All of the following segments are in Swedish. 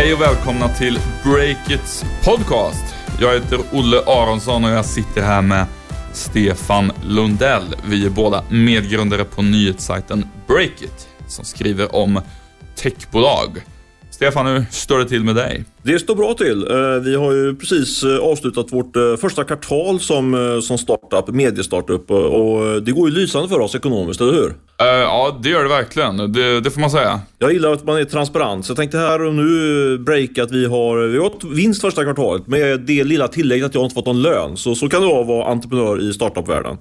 Hej och välkomna till Breakits podcast. Jag heter Olle Aronsson och jag sitter här med Stefan Lundell. Vi är båda medgrundare på nyhetssajten Breakit som skriver om techbolag. Stefan, hur står det till med dig? Det står bra till. Eh, vi har ju precis eh, avslutat vårt eh, första kvartal som, som startup, mediestartup och det går ju lysande för oss ekonomiskt, eller hur? Ja, det gör det verkligen. Det, det, får man säga. Jag gillar att man är transparent. Så jag tänkte här och nu breaka att vi har, vi har vinst första kvartalet med det lilla tillägget att jag inte fått någon lön. Så, så kan det vara att vara entreprenör i startupvärlden.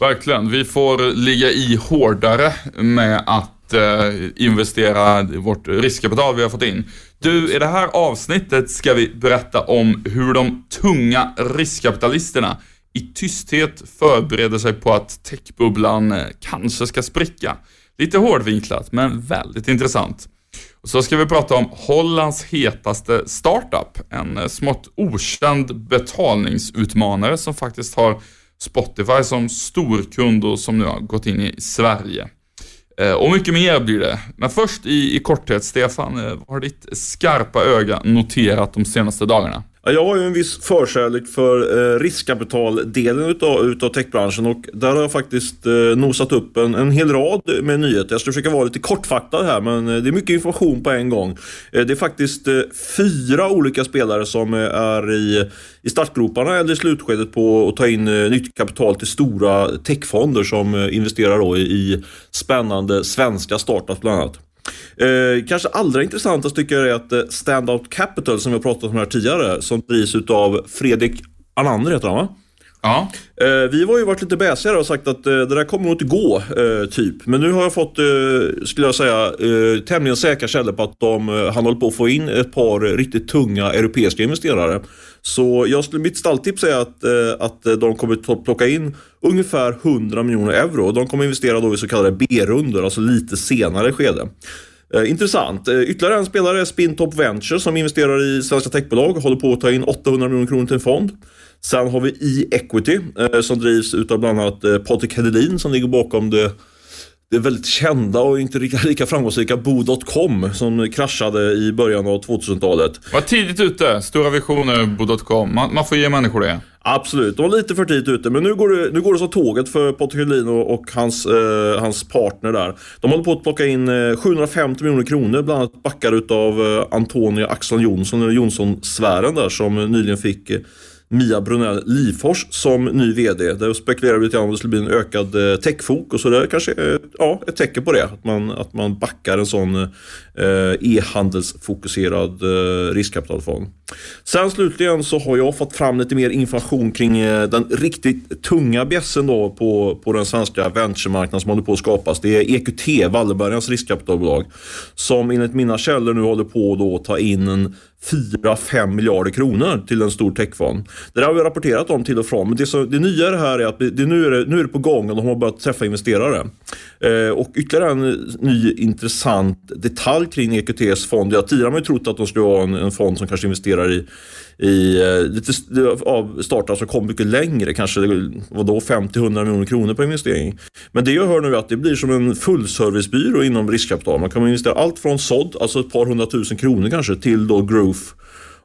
Verkligen. Vi får ligga i hårdare med att eh, investera vårt riskkapital vi har fått in. Du, i det här avsnittet ska vi berätta om hur de tunga riskkapitalisterna i tysthet förbereder sig på att techbubblan eh, kanske ska spricka. Lite hårdvinklat, men väldigt intressant. Och så ska vi prata om Hollands hetaste startup, en eh, smått okänd betalningsutmanare som faktiskt har Spotify som storkund och som nu har gått in i Sverige. Eh, och mycket mer blir det. Men först i, i korthet, Stefan, eh, vad har ditt skarpa öga noterat de senaste dagarna? Jag har ju en viss förkärlek för eh, riskkapitaldelen utav, utav techbranschen och där har jag faktiskt eh, nosat upp en, en hel rad med nyheter. Jag ska försöka vara lite kortfattad här men eh, det är mycket information på en gång. Eh, det är faktiskt eh, fyra olika spelare som eh, är i, i startgroparna eller i slutskedet på att ta in eh, nytt kapital till stora techfonder som eh, investerar då i, i spännande svenska startups bland annat. Eh, kanske allra intressantast tycker jag är att eh, Standout Capital som vi har pratat om här tidigare, som drivs av Fredrik Anander heter han va? Ja. Eh, vi har ju varit lite bäsigare och sagt att eh, det där kommer nog inte gå, eh, typ. Men nu har jag fått, eh, skulle jag säga, eh, tämligen säkra källor på att de, han håller på att få in ett par riktigt tunga europeiska investerare. Så jag skulle, mitt stalltips är att, att de kommer plocka in ungefär 100 miljoner euro. De kommer investera då i så kallade B-rundor, alltså lite senare skede. Eh, intressant. Eh, ytterligare en spelare är Spintop Venture som investerar i svenska techbolag. Håller på att ta in 800 miljoner kronor till en fond. Sen har vi E-equity eh, som drivs utav bland annat Patrik Hedelin som ligger bakom det, det väldigt kända och inte lika, lika framgångsrika Bo.com som kraschade i början av 2000-talet. Var tidigt ute. Stora visioner Bo.com. Man, man får ge människor det. Absolut, de var lite för tidigt ute. Men nu går det, nu går det som tåget för Patrik Helin och, hans, eh, hans partner där. De håller på att plocka in eh, 750 miljoner kronor, bland annat backar utav eh, Antonia Axel Jonsson, eller Jonsson-sfären där, som nyligen fick eh, Mia Brunell Lifors som ny VD. Där spekulerar vi lite om det skulle bli en ökad eh, techfokus och det är kanske är, ja, ett tecken på det. Att man, att man backar en sån eh, eh e-handelsfokuserad eh, riskkapitalfond. Sen slutligen så har jag fått fram lite mer information kring eh, den riktigt tunga bjässen då på, på den svenska venturemarknaden som håller på att skapas. Det är EQT, Wallenbergarnas riskkapitalbolag, som enligt mina källor nu håller på att ta in en 4-5 miljarder kronor till en stor techfond. Det där har vi rapporterat om till och från. Men det, så, det nya det här är att det, nu, är det, nu är det på gång och de har börjat träffa investerare. Eh, och ytterligare en ny intressant detalj kring EQTs fond. Jag tidigare har man ju trott att de skulle vara en, en fond som kanske investerar i i eh, lite av startups som kom mycket längre, kanske vadå, 50-100 miljoner kronor på investering. Men det jag hör nu är att det blir som en fullservicebyrå inom riskkapital. Man kan investera allt från sådd, alltså ett par hundratusen kronor kanske, till då growth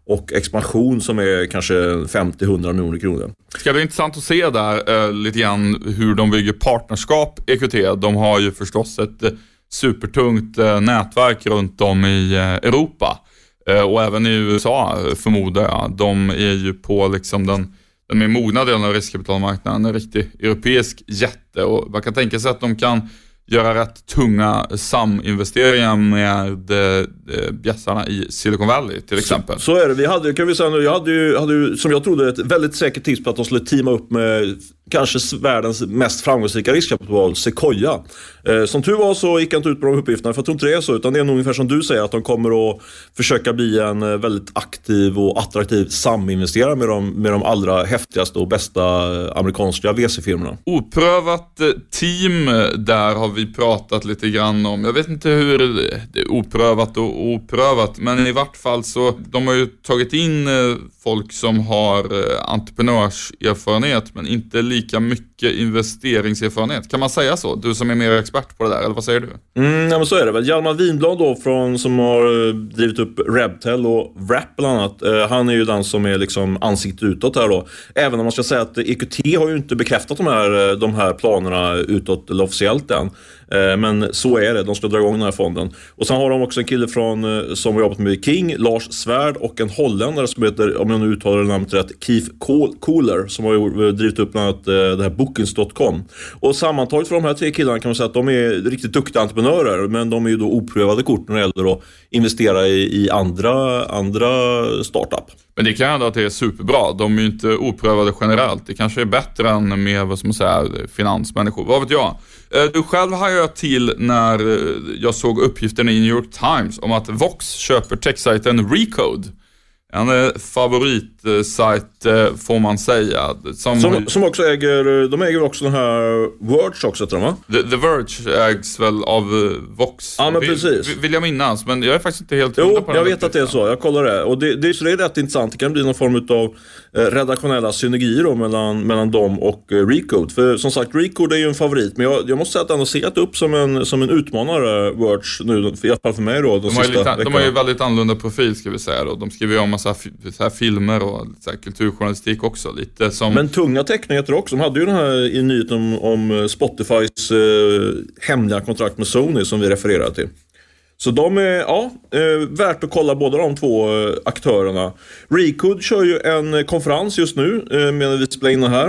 och expansion som är kanske 50-100 miljoner kronor. Det ska bli intressant att se där eh, lite grann hur de bygger partnerskap, EQT. De har ju förstås ett eh, supertungt eh, nätverk runt om i eh, Europa. Eh, och även i USA förmodar jag. De är ju på liksom den, den mer mogna delen av riskkapitalmarknaden, en riktig europeisk jätte och man kan tänka sig att de kan göra rätt tunga saminvesteringar med eh, bjässarna i Silicon Valley till exempel. Så, så, är det. Vi hade, kan vi säga nu, jag hade ju, hade ju, som jag trodde, ett väldigt säkert tips på att de skulle teama upp med kanske världens mest framgångsrika riskkapital, Sequoia. Eh, som tur var så gick jag inte ut på de uppgifterna, för jag tror inte det är så. Utan det är nog ungefär som du säger, att de kommer att försöka bli en eh, väldigt aktiv och attraktiv saminvesterare med de, med de allra häftigaste och bästa eh, amerikanska VC-firmorna. Oprövat eh, team där har vi pratat lite grann om. Jag vet inte hur det är oprövat och oprövat, men i vart fall så, de har ju tagit in folk som har entreprenörserfarenhet, men inte lika lika mycket mycket investeringserfarenhet. Kan man säga så? Du som är mer expert på det där, eller vad säger du? Mm, ja, men så är det väl. Hjalmar Winblad då, från, som har eh, drivit upp Rebtel och Wrap bland annat. Eh, han är ju den som är liksom ansiktet utåt här då. Även om man ska säga att EQT har ju inte bekräftat de här, eh, de här planerna utåt eller officiellt än. Eh, men så är det, de ska dra igång den här fonden. Och sen har de också en kille från, eh, som har jobbat med King, Lars Svärd och en holländare som heter, om jag nu uttalar namnet rätt, Keith Kohler som har drivit upp bland annat det här Bookings.com. Och sammantaget för de här tre killarna kan man säga att de är riktigt duktiga entreprenörer men de är ju då oprövade kort när det gäller att investera i, i andra, andra startup. Men det kan hända att det är superbra. De är ju inte oprövade generellt. Det kanske är bättre än med, vad som säger, finansmänniskor. Vad vet jag? Eh, du själv har jag till när eh, jag såg uppgiften i New York Times om att Vox köper techsajten Recode. En eh, favoritsajt eh, får man säga. Som, som, som, också äger, de äger också den här Verge också heter de va? The, The Verge ägs väl av eh, Vox? Ja men precis. Vill, vill jag minnas, men jag är faktiskt inte helt Jo, på jag vet att det är så. Jag kollar det. Och det, det, så det är rätt intressant. Det kan bli någon form av redaktionella synergier då mellan, mellan dem och Recode. För som sagt, Recode är ju en favorit. Men jag, jag måste säga att ändå sett upp som en, som en utmanare, Verge, nu, i alla fall för mig då. De, de, har, lite, de har ju väldigt annorlunda profil ska vi säga då. De skriver ju om massa så här filmer och så här kulturjournalistik också. Lite som... Men tunga teckningar också. De hade ju den här i nyheten om, om Spotifys eh, hemliga kontrakt med Sony som vi refererade till. Så de är, ja, eh, värt att kolla båda de två eh, aktörerna. Recode kör ju en eh, konferens just nu medan vi spelar in den här.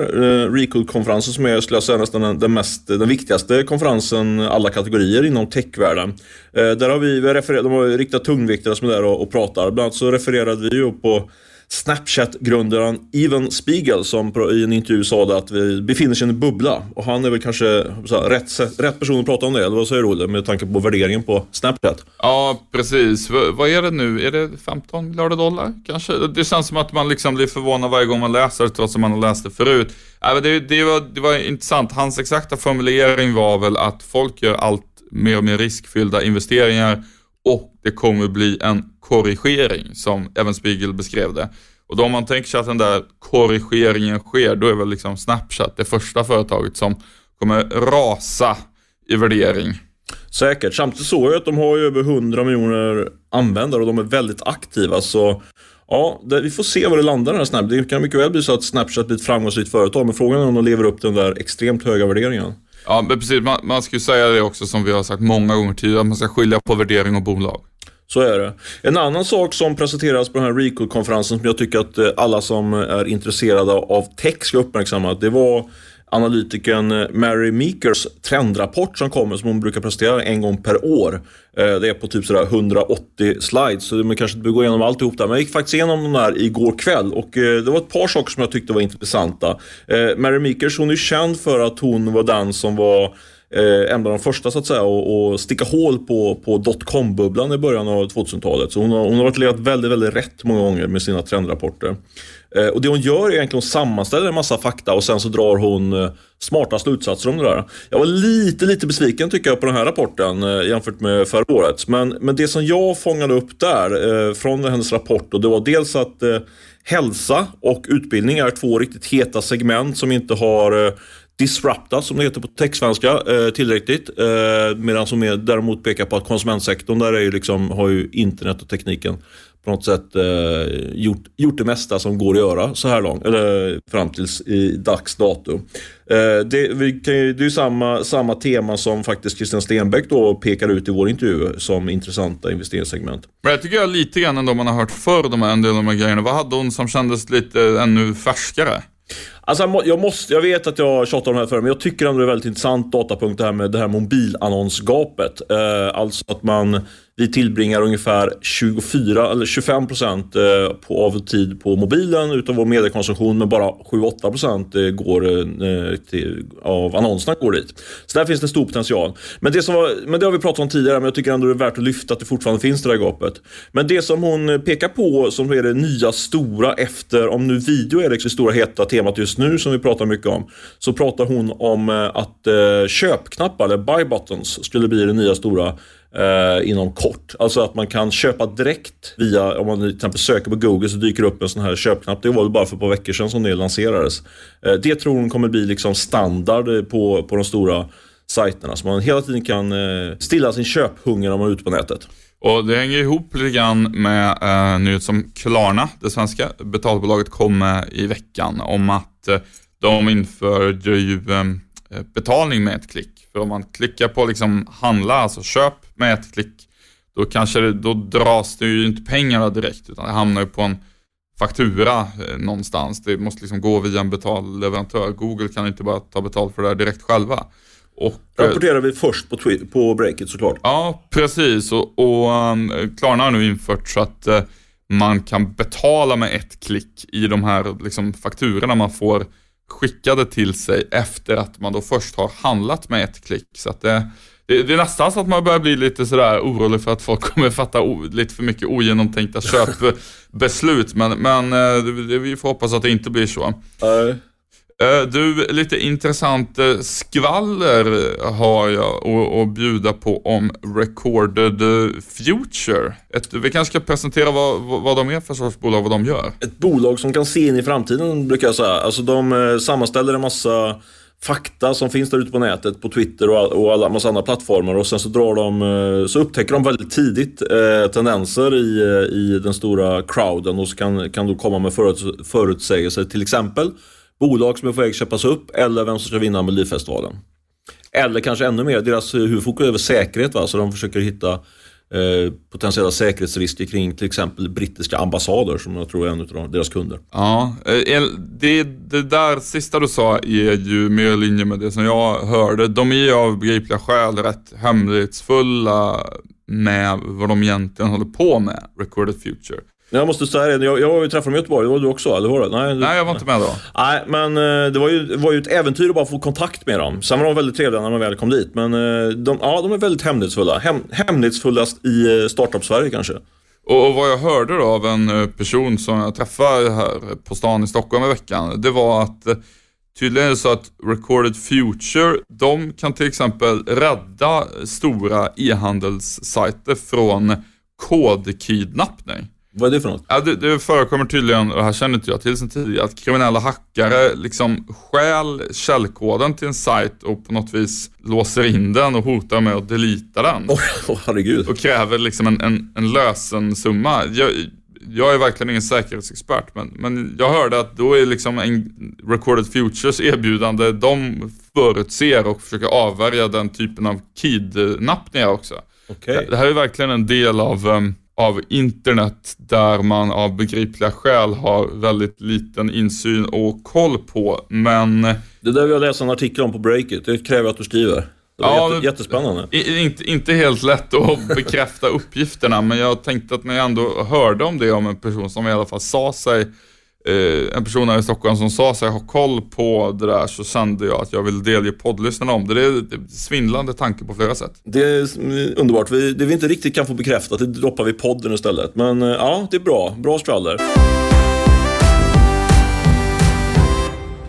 Recode-konferensen som är, skulle jag säga, nästan den, mest, den viktigaste konferensen alla kategorier inom techvärlden. Där har vi, vi refererat, de har riktat tungviktare som är där och, och pratar. Bland annat så refererade vi ju på Snapchat-grundaren Evan Spiegel som i en intervju sa att vi befinner sig i en bubbla. Och han är väl kanske här, rätt, rätt person att prata om det, eller vad säger du Olle? Med tanke på värderingen på Snapchat. Ja, precis. V vad är det nu? Är det 15 miljarder dollar kanske? Det känns som att man liksom blir förvånad varje gång man läser det trots att man har läst det förut. Äh, det, det, var, det var intressant. Hans exakta formulering var väl att folk gör allt mer och mer riskfyllda investeringar och det kommer bli en korrigering som även Spiegel beskrev det. Och då om man tänker sig att den där korrigeringen sker, då är väl liksom Snapchat det första företaget som kommer rasa i värdering. Säkert. Samtidigt såg jag att de har ju över 100 miljoner användare och de är väldigt aktiva. Så ja, det, vi får se var det landar den här Snapchat. Det kan mycket väl bli så att Snapchat blir ett framgångsrikt företag. Men frågan är om de lever upp till den där extremt höga värderingen. Ja, men precis. Man, man ska ju säga det också som vi har sagt många gånger tidigare, att man ska skilja på värdering och bolag. Så är det. En annan sak som presenteras på den här Recode-konferensen som jag tycker att eh, alla som eh, är intresserade av tech ska uppmärksamma. Det var analytikern eh, Mary Meekers trendrapport som kommer som hon brukar presentera en gång per år. Eh, det är på typ sådär 180 slides så man kanske inte behöver gå igenom alltihop där. Men jag gick faktiskt igenom den här igår kväll och eh, det var ett par saker som jag tyckte var intressanta. Mary Meekers hon är känd för att hon var den som var en av de första så att säga att sticka hål på, på dotcom-bubblan i början av 2000-talet. Så hon har, hon har varit legat väldigt, väldigt rätt många gånger med sina trendrapporter. Eh, och det hon gör är egentligen att sammanställer en massa fakta och sen så drar hon eh, smarta slutsatser om det där. Jag var lite, lite besviken tycker jag på den här rapporten eh, jämfört med förra året. Men, men det som jag fångade upp där från hennes rapport och det var dels att hälsa och utbildning är två riktigt heta segment som inte har disrupta, som det heter på textsvenska, tillräckligt. Medan som är, däremot pekar på att konsumentsektorn, där är ju liksom, har ju internet och tekniken på något sätt eh, gjort, gjort det mesta som går att göra så här långt, eller fram tills i dags dato. Eh, det, vi kan, det är samma, samma tema som faktiskt Christian Stenbeck då pekar ut i vår intervju som intressanta investeringssegment. Men jag tycker jag lite grann ändå man har hört förr de här, en del av de här grejerna. Vad hade hon som kändes lite ännu färskare? Alltså jag, måste, jag vet att jag tjatar om det här förr, men jag tycker ändå det är väldigt intressant datapunkt det här med det här mobilannonsgapet. Eh, alltså att man vi tillbringar ungefär 24 eller 25 procent eh, av tid på mobilen utav vår mediekonsumtion men bara 7-8 procent eh, går eh, till, av annonserna går dit. Så där finns det stor potential. Men det, som var, men det har vi pratat om tidigare men jag tycker ändå det är värt att lyfta att det fortfarande finns det där gapet. Men det som hon eh, pekar på som är det nya stora efter, om nu video är det stora heta temat just nu som vi pratar mycket om, så pratar hon om att köpknappar eller buy buttons skulle bli det nya stora eh, inom kort. Alltså att man kan köpa direkt via, om man till exempel söker på Google så dyker det upp en sån här köpknapp. Det var väl bara för ett par veckor sedan som det lanserades. Eh, det tror hon kommer bli liksom standard på, på de stora sajterna. Så man hela tiden kan eh, stilla sin köphunger om man är ute på nätet. Och det hänger ihop lite grann med eh, nyhet som Klarna, det svenska betalbolaget, kom med i veckan om att eh, de inför ju eh, betalning med ett klick. För om man klickar på liksom handla, alltså köp med ett klick, då kanske det, då dras det ju inte pengarna direkt utan det hamnar ju på en faktura eh, någonstans. Det måste liksom gå via en betalleverantör. Google kan inte bara ta betalt för det här direkt själva. Och, Rapporterar vi först på, på breaket såklart. Ja, precis. Och, och um, Klarna har nu infört så att uh, man kan betala med ett klick i de här liksom, fakturorna man får skickade till sig efter att man då först har handlat med ett klick. Så att det, det, det är nästan så att man börjar bli lite sådär orolig för att folk kommer fatta o, lite för mycket ogenomtänkta köpbeslut. Men, men uh, vi får hoppas att det inte blir så. Uh. Eh, du, lite intressant eh, skvaller har jag att bjuda på om Recorded eh, Future. Ett, vi kanske ska presentera vad, vad de är för sorts bolag, vad de gör. Ett bolag som kan se in i framtiden brukar jag säga. Alltså de sammanställer en massa fakta som finns där ute på nätet, på Twitter och, och alla massa andra plattformar och sen så drar de, så upptäcker de väldigt tidigt eh, tendenser i, i den stora crowden och så kan, kan då komma med förut, förutsägelser till exempel bolag som är på väg att köpas upp eller vem som ska vinna Melodifestivalen. Eller kanske ännu mer, deras huvudfokus är över säkerhet. Va? Så de försöker hitta eh, potentiella säkerhetsrisker kring till exempel brittiska ambassader som jag tror är en av deras kunder. Ja, eh, det, det där sista du sa är ju mer i linje med det som jag hörde. De är ju av begripliga skäl rätt hemlighetsfulla med vad de egentligen håller på med, Recorded Future. Jag måste säga det, jag, jag var ju träffade dem i Göteborg, det var du också eller hur? Nej, du, nej, jag var inte med då. Nej, men eh, det var ju, var ju ett äventyr att bara få kontakt med dem. Sen var de väldigt trevliga när man väl kom dit, men eh, de, ja, de är väldigt hemlighetsfulla. Hem, hemlighetsfullast i eh, startup-Sverige kanske. Och, och, vad jag hörde då av en person som jag träffade här på stan i Stockholm i veckan, det var att tydligen är det så att Recorded Future, de kan till exempel rädda stora e-handelssajter från kodkidnappning. Vad är det för något? Ja, det, det förekommer tydligen, och det här känner inte jag till sen tidigare, att kriminella hackare liksom stjäl källkoden till en sajt och på något vis låser in den och hotar med att delita den. Åh oh, herregud. Och kräver liksom en, en, en lösensumma. Jag, jag är verkligen ingen säkerhetsexpert, men, men jag hörde att då är liksom en Recorded Futures erbjudande, de förutser och försöker avvärja den typen av kidnappningar också. Okay. Det, det här är verkligen en del av um, av internet där man av begripliga skäl har väldigt liten insyn och koll på. Men... Det där vill jag läsa en artikel om på Breakit. Det kräver att du skriver. Det var ja, jätte, jättespännande. Inte, inte helt lätt att bekräfta uppgifterna, men jag tänkte att när jag ändå hörde om det om en person som i alla fall sa sig eh, en person här i Stockholm som sa sig ha koll på det där så kände jag att jag vill delge poddlyssnarna om det. Det är, en svindlande tanke på flera sätt. Det är underbart. Vi, det vi inte riktigt kan få bekräftat, det droppar vi i podden istället. Men eh, ja, det är bra. Bra skvaller.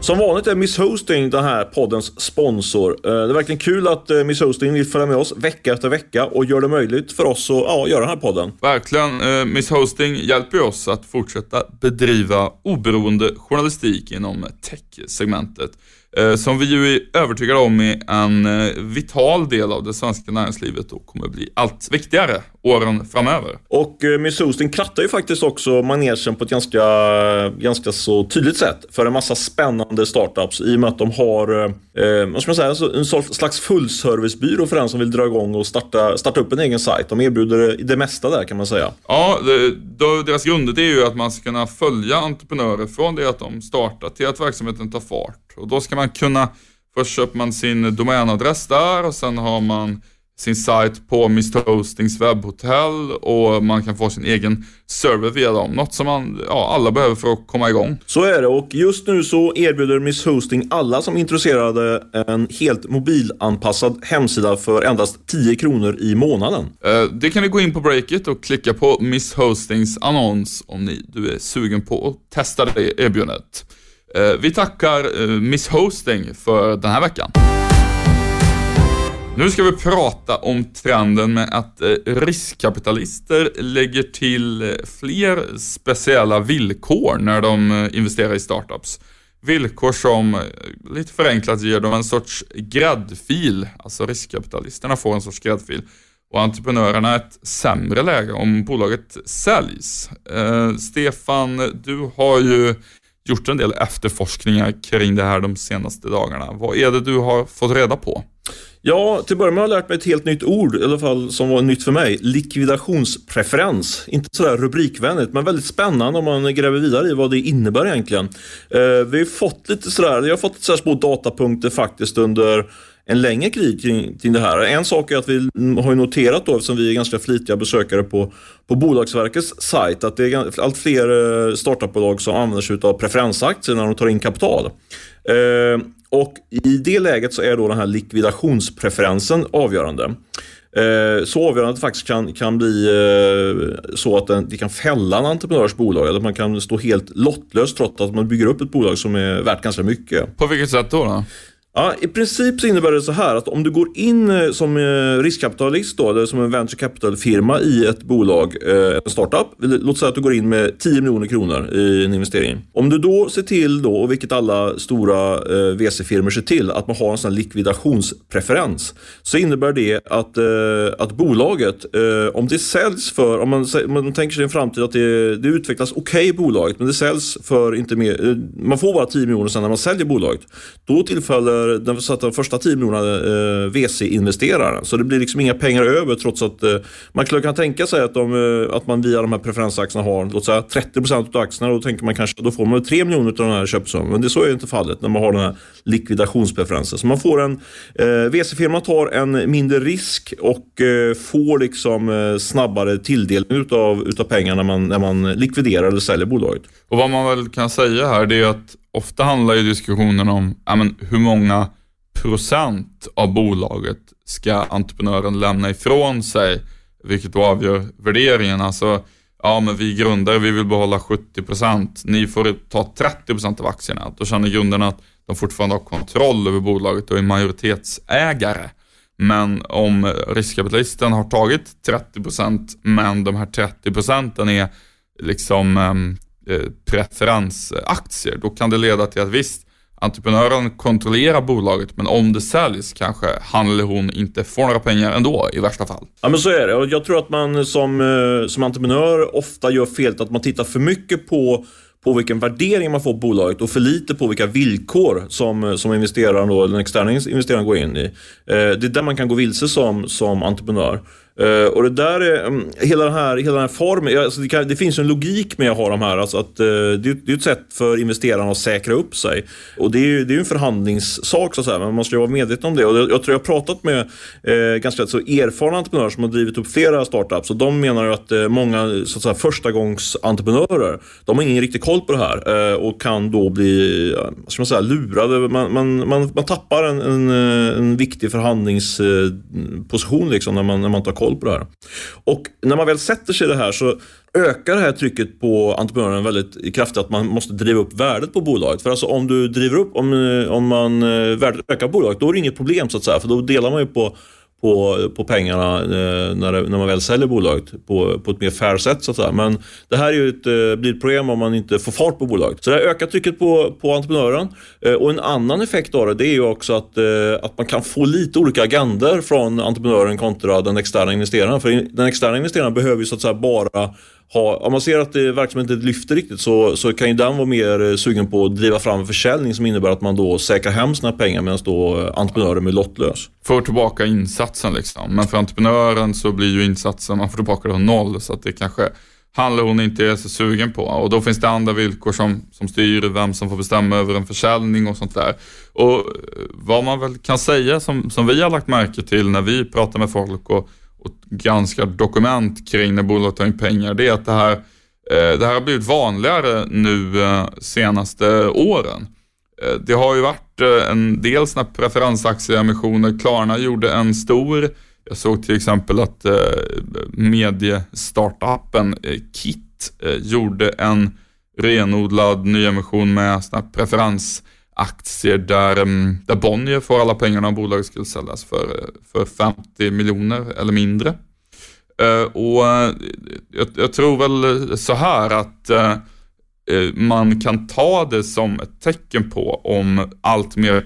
Som vanligt är Miss Hosting den här poddens sponsor. Eh, det är verkligen kul att eh, Miss Hosting vill följa med oss vecka efter vecka och gör det möjligt för oss att ja, göra den här podden. Verkligen. Eh, Miss Hosting hjälper oss att fortsätta bedriva oberoende journalistik inom tech-segmentet. Som vi ju är övertygade om är en vital del av det svenska näringslivet och kommer bli allt viktigare åren framöver. Och eh, Hosting krattar ju faktiskt också manegen på ett ganska, ganska så tydligt sätt för en massa spännande startups i och med att de har, eh, vad ska man säga, alltså en slags fullservicebyrå för den som vill dra igång och starta, starta upp en egen sajt. De erbjuder det mesta där kan man säga. Ja, det, deras grunder är ju att man ska kunna följa entreprenörer från det att de startar till att verksamheten tar fart. Och då ska man kunna, först köper man sin domänadress där och sen har man sin sajt på Mr Hostings webbhotell och man kan få sin egen server via dem. Något som man, ja, alla behöver för att komma igång. Så är det och just nu så erbjuder Miss Hosting alla som är intresserade en helt mobilanpassad hemsida för endast 10 kronor i månaden. Eh, det kan ni gå in på Breakit och klicka på Miss Hostings annons om ni, du är sugen på att testa det erbjudandet. Eh, vi tackar eh, Miss Hosting för den här veckan. Nu ska vi prata om trenden med att eh, riskkapitalister lägger till eh, fler speciella villkor när de eh, investerar i startups. Villkor som lite förenklat ger dem en sorts gräddfil, alltså riskkapitalisterna får en sorts gräddfil och entreprenörerna ett sämre läge om bolaget säljs. Eh, Stefan, du har ju gjort en del efterforskningar kring det här de senaste dagarna. Vad är det du har fått reda på? Ja, till att börja med har jag lärt mig ett helt nytt ord, i alla fall som var nytt för mig. Likvidationspreferens. Inte sådär rubrikvänligt, men väldigt spännande om man gräver vidare i vad det innebär egentligen. Eh, vi har fått lite sådär, jag har fått sådär små datapunkter faktiskt under en längre krig kring, kring det här. En sak är att vi har noterat då, eftersom vi är ganska flitiga besökare på, på Bolagsverkets sajt, att det är allt fler eh, startupbolag som använder sig av preferensaktier när de tar in kapital. Eh, och i det läget så är då den här likvidationspreferensen avgörande. Eh, så avgörande att det faktiskt kan, kan bli eh, så att den, det kan fälla en entreprenörs bolag. Eller att man kan stå helt lottlös trots att man bygger upp ett bolag som är värt ganska mycket. På vilket sätt då? då? Ja, I princip så innebär det så här att om du går in eh, som eh, riskkapitalist då, eller som en venture capital-firma i ett bolag, eh, en startup. Låt säga att du går in med 10 miljoner kronor i en investering. Om du då ser till, då, och vilket alla stora VC-firmor ser till, att man har en sån likvidationspreferens. Så innebär det att, att bolaget, om det säljs för, om man, man tänker sig en framtid att det, det utvecklas okej okay i bolaget, men det säljs för inte mer, man får bara 10 miljoner sen när man säljer bolaget. Då tillfaller för den, så att de första 10 miljonerna eh, VC-investeraren. Så det blir liksom inga pengar över trots att eh, man kan tänka sig att, de, eh, att man via de här preferensaktierna har låt säga 30 av aktierna. Då tänker man kanske då får man 3 miljoner av den här köpsumman. Men det så är inte fallet när man har den här likvidationspreferensen. Så man får en eh, VC-firman tar en mindre risk och eh, får liksom eh, snabbare tilldelning utav, utav pengar när man, när man likviderar eller säljer bolaget. Och vad man väl kan säga här det är att ofta handlar ju diskussionen om ja, men, hur många procent av bolaget ska entreprenören lämna ifrån sig, vilket då avgör värderingen. Alltså, ja men vi grundare, vi vill behålla 70 procent. ni får ta 30 procent av aktierna. Då känner grundarna att de fortfarande har kontroll över bolaget och är majoritetsägare. Men om riskkapitalisten har tagit 30 procent, men de här 30 procenten är liksom Eh, Eh, preferensaktier, då kan det leda till att visst, entreprenören kontrollerar bolaget, men om det säljs kanske han eller hon inte får några pengar ändå i värsta fall. Ja, men så är det. Och jag tror att man som, eh, som entreprenör ofta gör felet att man tittar för mycket på på vilken värdering man får på bolaget och för lite på vilka villkor som, som investeraren, då, den externa investeraren går in i. Eh, det är där man kan gå vilse som, som entreprenör. Uh, och det där är, um, hela den här, hela den här formen, alltså det, kan, det, finns en logik med att ha de här. Alltså att, uh, det, det, är ett sätt för investerarna att säkra upp sig. Och det är ju det är en förhandlingssak, så att säga, men man ska ju vara medveten om det. Och jag, jag tror jag har pratat med uh, ganska så erfarna entreprenörer som har drivit upp flera startups. Och de menar att många så att säga, förstagångsentreprenörer, de har ingen riktig koll på det här och kan då bli ska man säga, lurade. Man, man, man, man tappar en, en, en viktig förhandlingsposition liksom, när, man, när man tar koll på det här. Och när man väl sätter sig i det här så ökar det här trycket på entreprenören väldigt kraftigt att man måste driva upp värdet på bolaget. För alltså om du driver upp, om, eh, om man eh, värdet ökar på bolaget, då är det inget problem så att säga. För då delar man ju på på, på pengarna eh, när, när man väl säljer bolaget på, på ett mer fair sätt. Så att säga. Men det här är ju ett, eh, blir ett problem om man inte får fart på bolaget. Så det här ökar trycket på, på entreprenören. Eh, och en annan effekt av det, det är ju också att, eh, att man kan få lite olika agender från entreprenören kontra den externa investeraren. För den externa investeraren behöver ju så att säga bara ha, om man ser att eh, verksamheten inte lyfter riktigt så, så kan ju den vara mer eh, sugen på att driva fram en försäljning som innebär att man då säkrar hem sina pengar medan då eh, entreprenören är lottlös. Får tillbaka insatsen liksom. Men för entreprenören så blir ju insatsen, man får tillbaka den noll så att det kanske handlar hon inte är så sugen på. Och då finns det andra villkor som, som styr vem som får bestämma över en försäljning och sånt där. Och vad man väl kan säga som, som vi har lagt märke till när vi pratar med folk och och granskar dokument kring när bolag tar in pengar, det är att det här, eh, det här har blivit vanligare nu eh, senaste åren. Eh, det har ju varit en del sådana preferensaktieemissioner. Klarna gjorde en stor, jag såg till exempel att mediestartupen Kit gjorde en renodlad nyemission med sådana preferens aktier där, mm, där Bonnier får alla pengarna och bolaget skulle säljas för, för 50 miljoner eller mindre. Eh, och eh, jag, jag, tror väl så här att eh, man kan ta det som ett tecken på om allt mer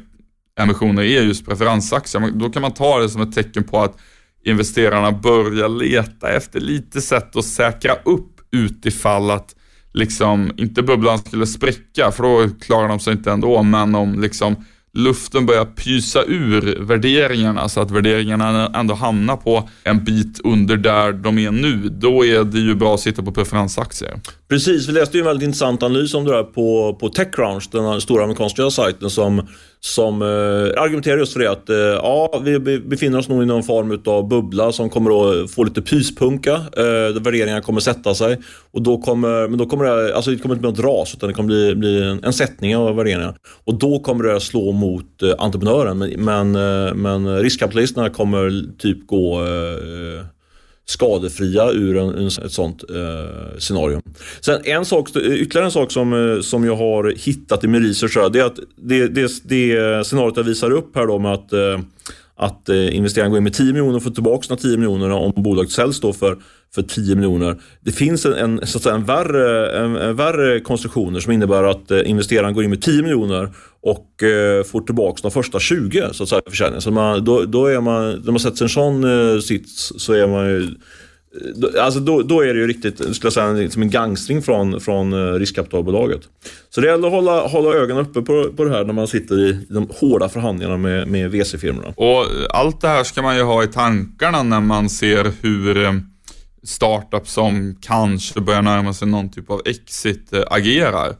emissioner är just preferensaktier. Då kan man ta det som ett tecken på att investerarna börjar leta efter lite sätt att säkra upp utifall att liksom, inte bubblan skulle spräcka, för då klarar de sig inte ändå, men om liksom luften börjar pysa ur värderingarna så att värderingarna ändå hamnar på en bit under där de är nu. Då är det ju bra att sitta på preferensaktier. Precis, vi läste ju en väldigt intressant analys om det där på, på Techcrunch, den stora amerikanska sajten som, som eh, argumenterar just för det att eh, ja, vi befinner oss nog i någon form av bubbla som kommer att få lite pyspunka. Eh, värderingarna kommer sätta sig. Och då kommer, men då kommer det, alltså det kommer inte bli något ras utan det kommer bli, bli en, en sättning av värderingarna. Och då kommer det slå mot eh, entreprenören men, men, eh, men riskkapitalisterna kommer typ gå eh, skadefria ur en, en, ett sånt eh, scenario. Sen en sak, ytterligare en sak som, eh, som jag har hittat i min research det är att det, det, det scenariot jag visar upp här då med att, eh, att eh, investeraren går in med 10 miljoner och får tillbaka de 10 miljonerna om bolaget säljs då för för 10 miljoner. Det finns en, en, så att säga, en, värre, en, en värre konstruktioner som innebär att eh, investeraren går in med 10 miljoner och eh, får tillbaka de första 20 så att säga, försäljningen. Så man, då, då är man, när man sätter sig i en sån eh, sits så är man ju Alltså då, då, är det ju riktigt, skulle jag säga, som en gangstring från, från eh, riskkapitalbolaget. Så det gäller att hålla, hålla ögonen uppe på, på det här när man sitter i de hårda förhandlingarna med, med VC-firmorna. Och allt det här ska man ju ha i tankarna när man ser hur eh, startups som kanske börjar närma sig någon typ av exit eh, agerar.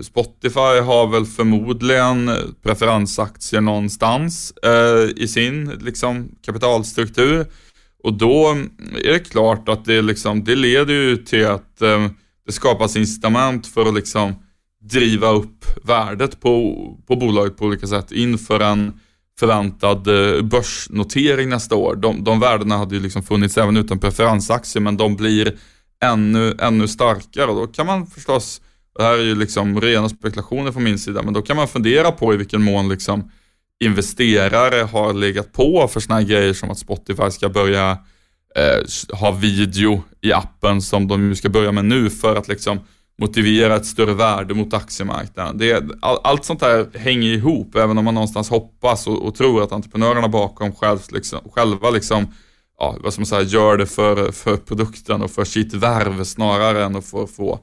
Spotify har väl förmodligen preferensaktier någonstans i sin liksom, kapitalstruktur. Och då är det klart att det, liksom, det leder ju till att eh, det skapas incitament för att liksom driva upp värdet på, på bolaget på olika sätt inför en förväntad eh, börsnotering nästa år. De, de värdena hade ju liksom funnits även utan preferensaktier men de blir ännu, ännu starkare och då kan man förstås, det här är ju liksom rena spekulationer från min sida, men då kan man fundera på i vilken mån liksom investerare har legat på för sådana här grejer som att Spotify ska börja eh, ha video i appen som de ju ska börja med nu för att liksom motivera ett större värde mot aktiemarknaden. Det, all, allt sånt här hänger ihop, även om man någonstans hoppas och, och tror att entreprenörerna bakom själv, liksom, själva liksom, ja, vad ska man säga, gör det för, för produkten och för sitt värv snarare än att få, få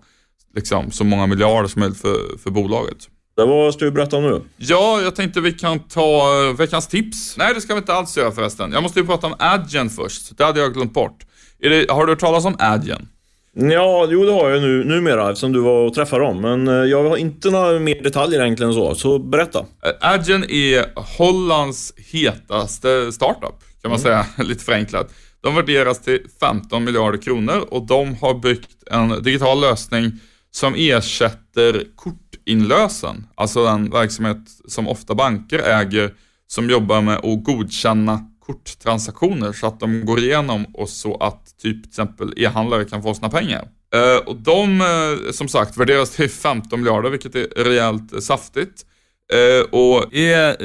liksom, så många miljarder som möjligt för, för bolaget. Det vad ska vi berätta om nu? Ja, jag tänkte vi kan ta uh, veckans tips. Nej, det ska vi inte alls göra förresten. Jag måste ju prata om Adyen först. Det hade jag glömt bort. Det, har du hört talas om Adyen? Ja, jo det har jag nu, numera eftersom du var och träffade dem. Men eh, jag har inte några mer detaljer egentligen så, så berätta. Eh, Adyen är Hollands hetaste startup, kan man mm. säga, lite förenklat. De värderas till 15 miljarder kronor och de har byggt en digital lösning som ersätter kortinlösen, alltså den verksamhet som ofta banker äger, som jobbar med att godkänna korttransaktioner så att de går igenom och så att typ till exempel e-handlare kan få sina pengar. Eh, och de, eh, som sagt, värderas till 15 miljarder, vilket är rejält saftigt. Eh, och är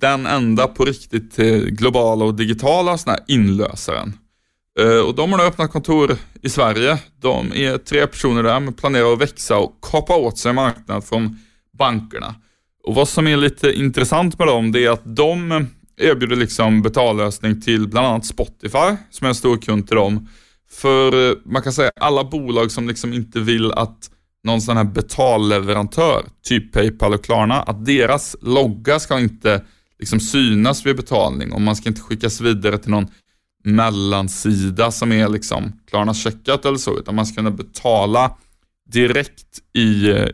den enda på riktigt globala och digitala såna här inlösaren. Eh, och de har nu öppnat kontor i Sverige. De är tre personer där, men planerar att växa och kapa åt sig marknad från bankerna. Och vad som är lite intressant med dem, det är att de erbjuder liksom betallösning till bland annat Spotify, som är en stor kund till dem. För eh, man kan säga alla bolag som liksom inte vill att någon sån här betalleverantör, typ Paypal och Klarna, att deras logga ska inte liksom synas vid betalning och man ska inte skickas vidare till någon mellansida som är liksom Klarna checkat eller så, utan man ska kunna betala direkt i eh,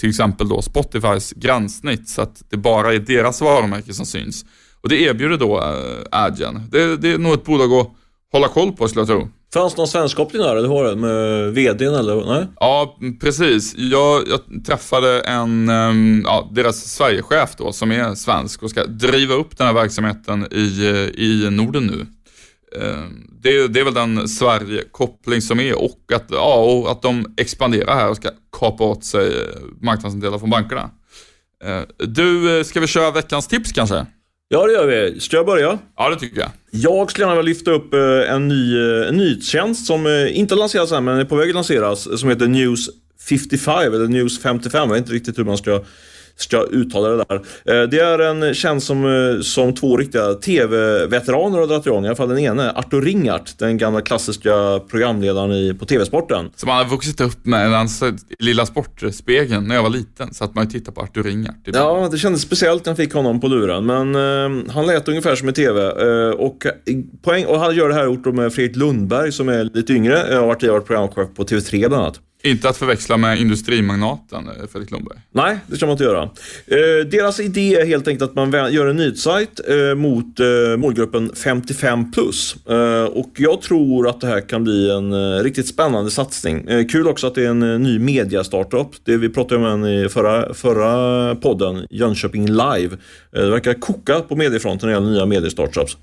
till exempel då Spotifys gränssnitt så att det bara är deras varumärke som syns. Och det erbjuder då äh, Adyen. Det, det är nog ett bolag att hålla koll på skulle jag tro. Fanns någon svenskkoppling där, eller var det med VDn eller? Nej? Ja, precis. Jag, jag träffade en, um, ja, deras Sverigechef då, som är svensk och ska driva upp den här verksamheten i, i Norden nu. Uh, det, det, är väl den Sverige-koppling som är och att, ja, och att de expanderar här och ska kapa åt sig marknadsandelar från bankerna. Eh, du, eh, ska vi köra veckans tips kanske? Ja, det gör vi. Ska jag börja? Ja, det tycker jag. Jag skulle gärna vilja lyfta upp eh, en ny en nyhetstjänst som inte har lanserats än, men är på väg att lanseras, som heter News 55, eller News 55. Jag vet inte riktigt hur man ska ska uttala det där. Eh, det är en tjänst som, eh, som två riktiga tv-veteraner har dragit igång. I alla fall den ene, Artur Ringart, den gamla klassiska programledaren i, på TV-sporten. Som man har vuxit upp med, hans lilla Sportspegeln när jag var liten, så att man tittade på Artur Ringart. Ja, det kändes speciellt när jag fick honom på luren, men uh, han lät ungefär som i TV. Uh, och, poäng, och han gör det här gjort med Fredrik Lundberg som är lite yngre, jag har varit programchef på TV3 bland annat. Inte att förväxla med industrimagnaten eh, Fredrik Lundberg. Nej, det ska man inte göra. Eh, deras idé är helt enkelt att man gör en nyhetssajt eh, mot eh, målgruppen 55 plus. Eh, och jag tror att det här kan bli en eh, riktigt spännande satsning. Eh, kul också att det är en eh, ny media-startup. Det vi pratade om i förra, förra podden, Jönköping Live. det verkar koka på mediefronten när det gäller nya mediestartups.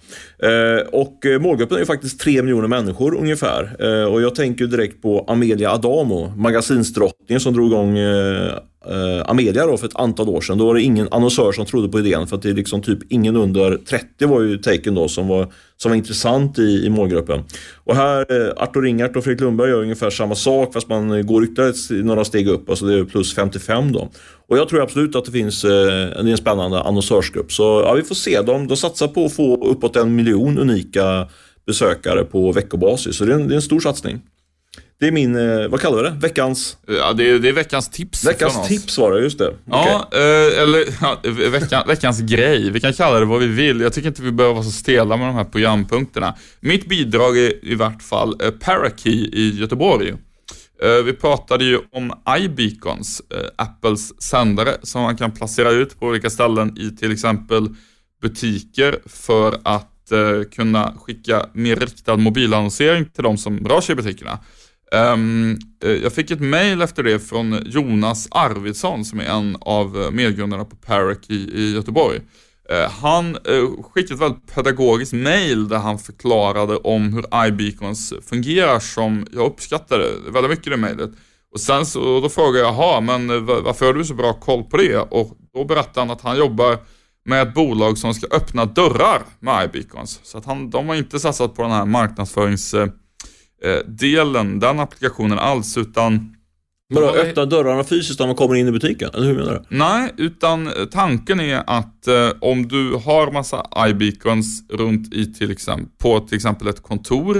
och målgruppen är ju faktiskt 3 miljoner människor ungefär. och jag tänker direkt på Amelia Adamo magasinsdrottningen som drog igång eh, eh, Amelia då för ett antal år sedan. Då var det ingen annonsör som trodde på idén för att det är liksom typ ingen under 30 var ju taken då som var, som var intressant i, i målgruppen. Och här, eh, Artur Ringart och Fredrik Lundberg gör ungefär samma sak fast man går ytterligare några steg upp, alltså det är plus 55 då. Och jag tror absolut att det finns eh, en spännande annonsörsgrupp. Så ja, vi får se. De, de satsar på att få uppåt en miljon unika besökare på veckobasis. Så det är en, det är en stor satsning. Det är min, eh, vad kallar vi det? Veckans? Ja, det är, det är veckans tips Veckans tips var det, just det. Ja, okay. eh, eller ja, veckan, veckans grej. Vi kan kalla det vad vi vill. Jag tycker inte vi behöver vara så stela med de här programpunkterna. Mitt bidrag är i vart fall eh, Parakey i Göteborg. Eh, vi pratade ju om iBeacons, Apples sändare som man kan placera ut på olika ställen i till exempel butiker för att kunna skicka mer riktad mobilannonsering till de som rör sig i butikerna. Um, jag fick ett mail efter det från Jonas Arvidsson som är en av eh, medgrundarna på Parac i, i Göteborg. Uh, han uh, skickade ett väldigt pedagogiskt mail där han förklarade om hur iBeacons fungerar som jag uppskattade väldigt mycket det mejlet. Och sen så då frågade jag, jaha, men varför har du så bra koll på det? Och då berättade han att han jobbar med ett bolag som ska öppna dörrar med iBeacons. Så att han, de har inte satsat på den här marknadsförings Eh, delen, den applikationen alls, utan men då öppna dörrarna fysiskt när man kommer in i butiken? Eller hur menar du? Nej, utan tanken är att eh, om du har massa iBeacons runt i till exempel, på till exempel ett kontor,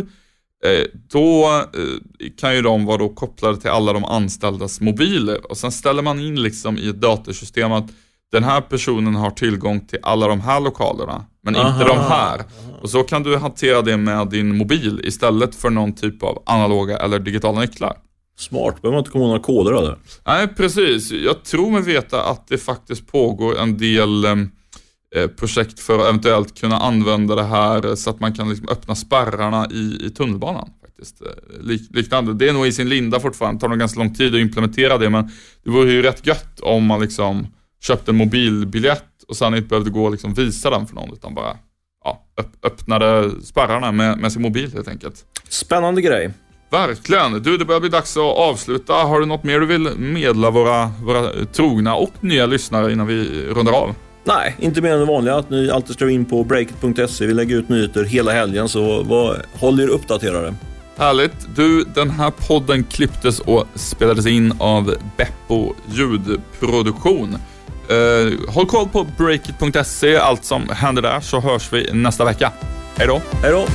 eh, då eh, kan ju de vara då kopplade till alla de anställdas mobiler och sen ställer man in liksom i ett datasystem att den här personen har tillgång till alla de här lokalerna, men Aha. inte de här. Och så kan du hantera det med din mobil istället för någon typ av analoga eller digitala nycklar. Smart, behöver man inte komma ihåg några koder eller? Nej, precis. Jag tror mig veta att det faktiskt pågår en del ehm, eh, projekt för att eventuellt kunna använda det här så att man kan liksom öppna spärrarna i, i tunnelbanan. Faktiskt. Eh, lik, liknande. Det är nog i sin linda fortfarande, det tar nog ganska lång tid att implementera det, men det vore ju rätt gött om man liksom köpte en mobilbiljett och sen inte behövde gå och liksom visa den för någon utan bara ja, öppnade spärrarna med, med sin mobil helt enkelt. Spännande grej. Verkligen. Du, det börjar bli dags att avsluta. Har du något mer du vill medla våra, våra trogna och nya lyssnare innan vi rundar av? Nej, inte mer än det vanliga. Att ni alltid ska in på breakit.se. Vi lägger ut nyheter hela helgen, så var, håll er uppdaterade. Härligt. Du, den här podden klipptes och spelades in av Beppo ljudproduktion. Eh, håll koll på breakit.se, allt som händer där, så hörs vi nästa vecka. Hej då! Hej då!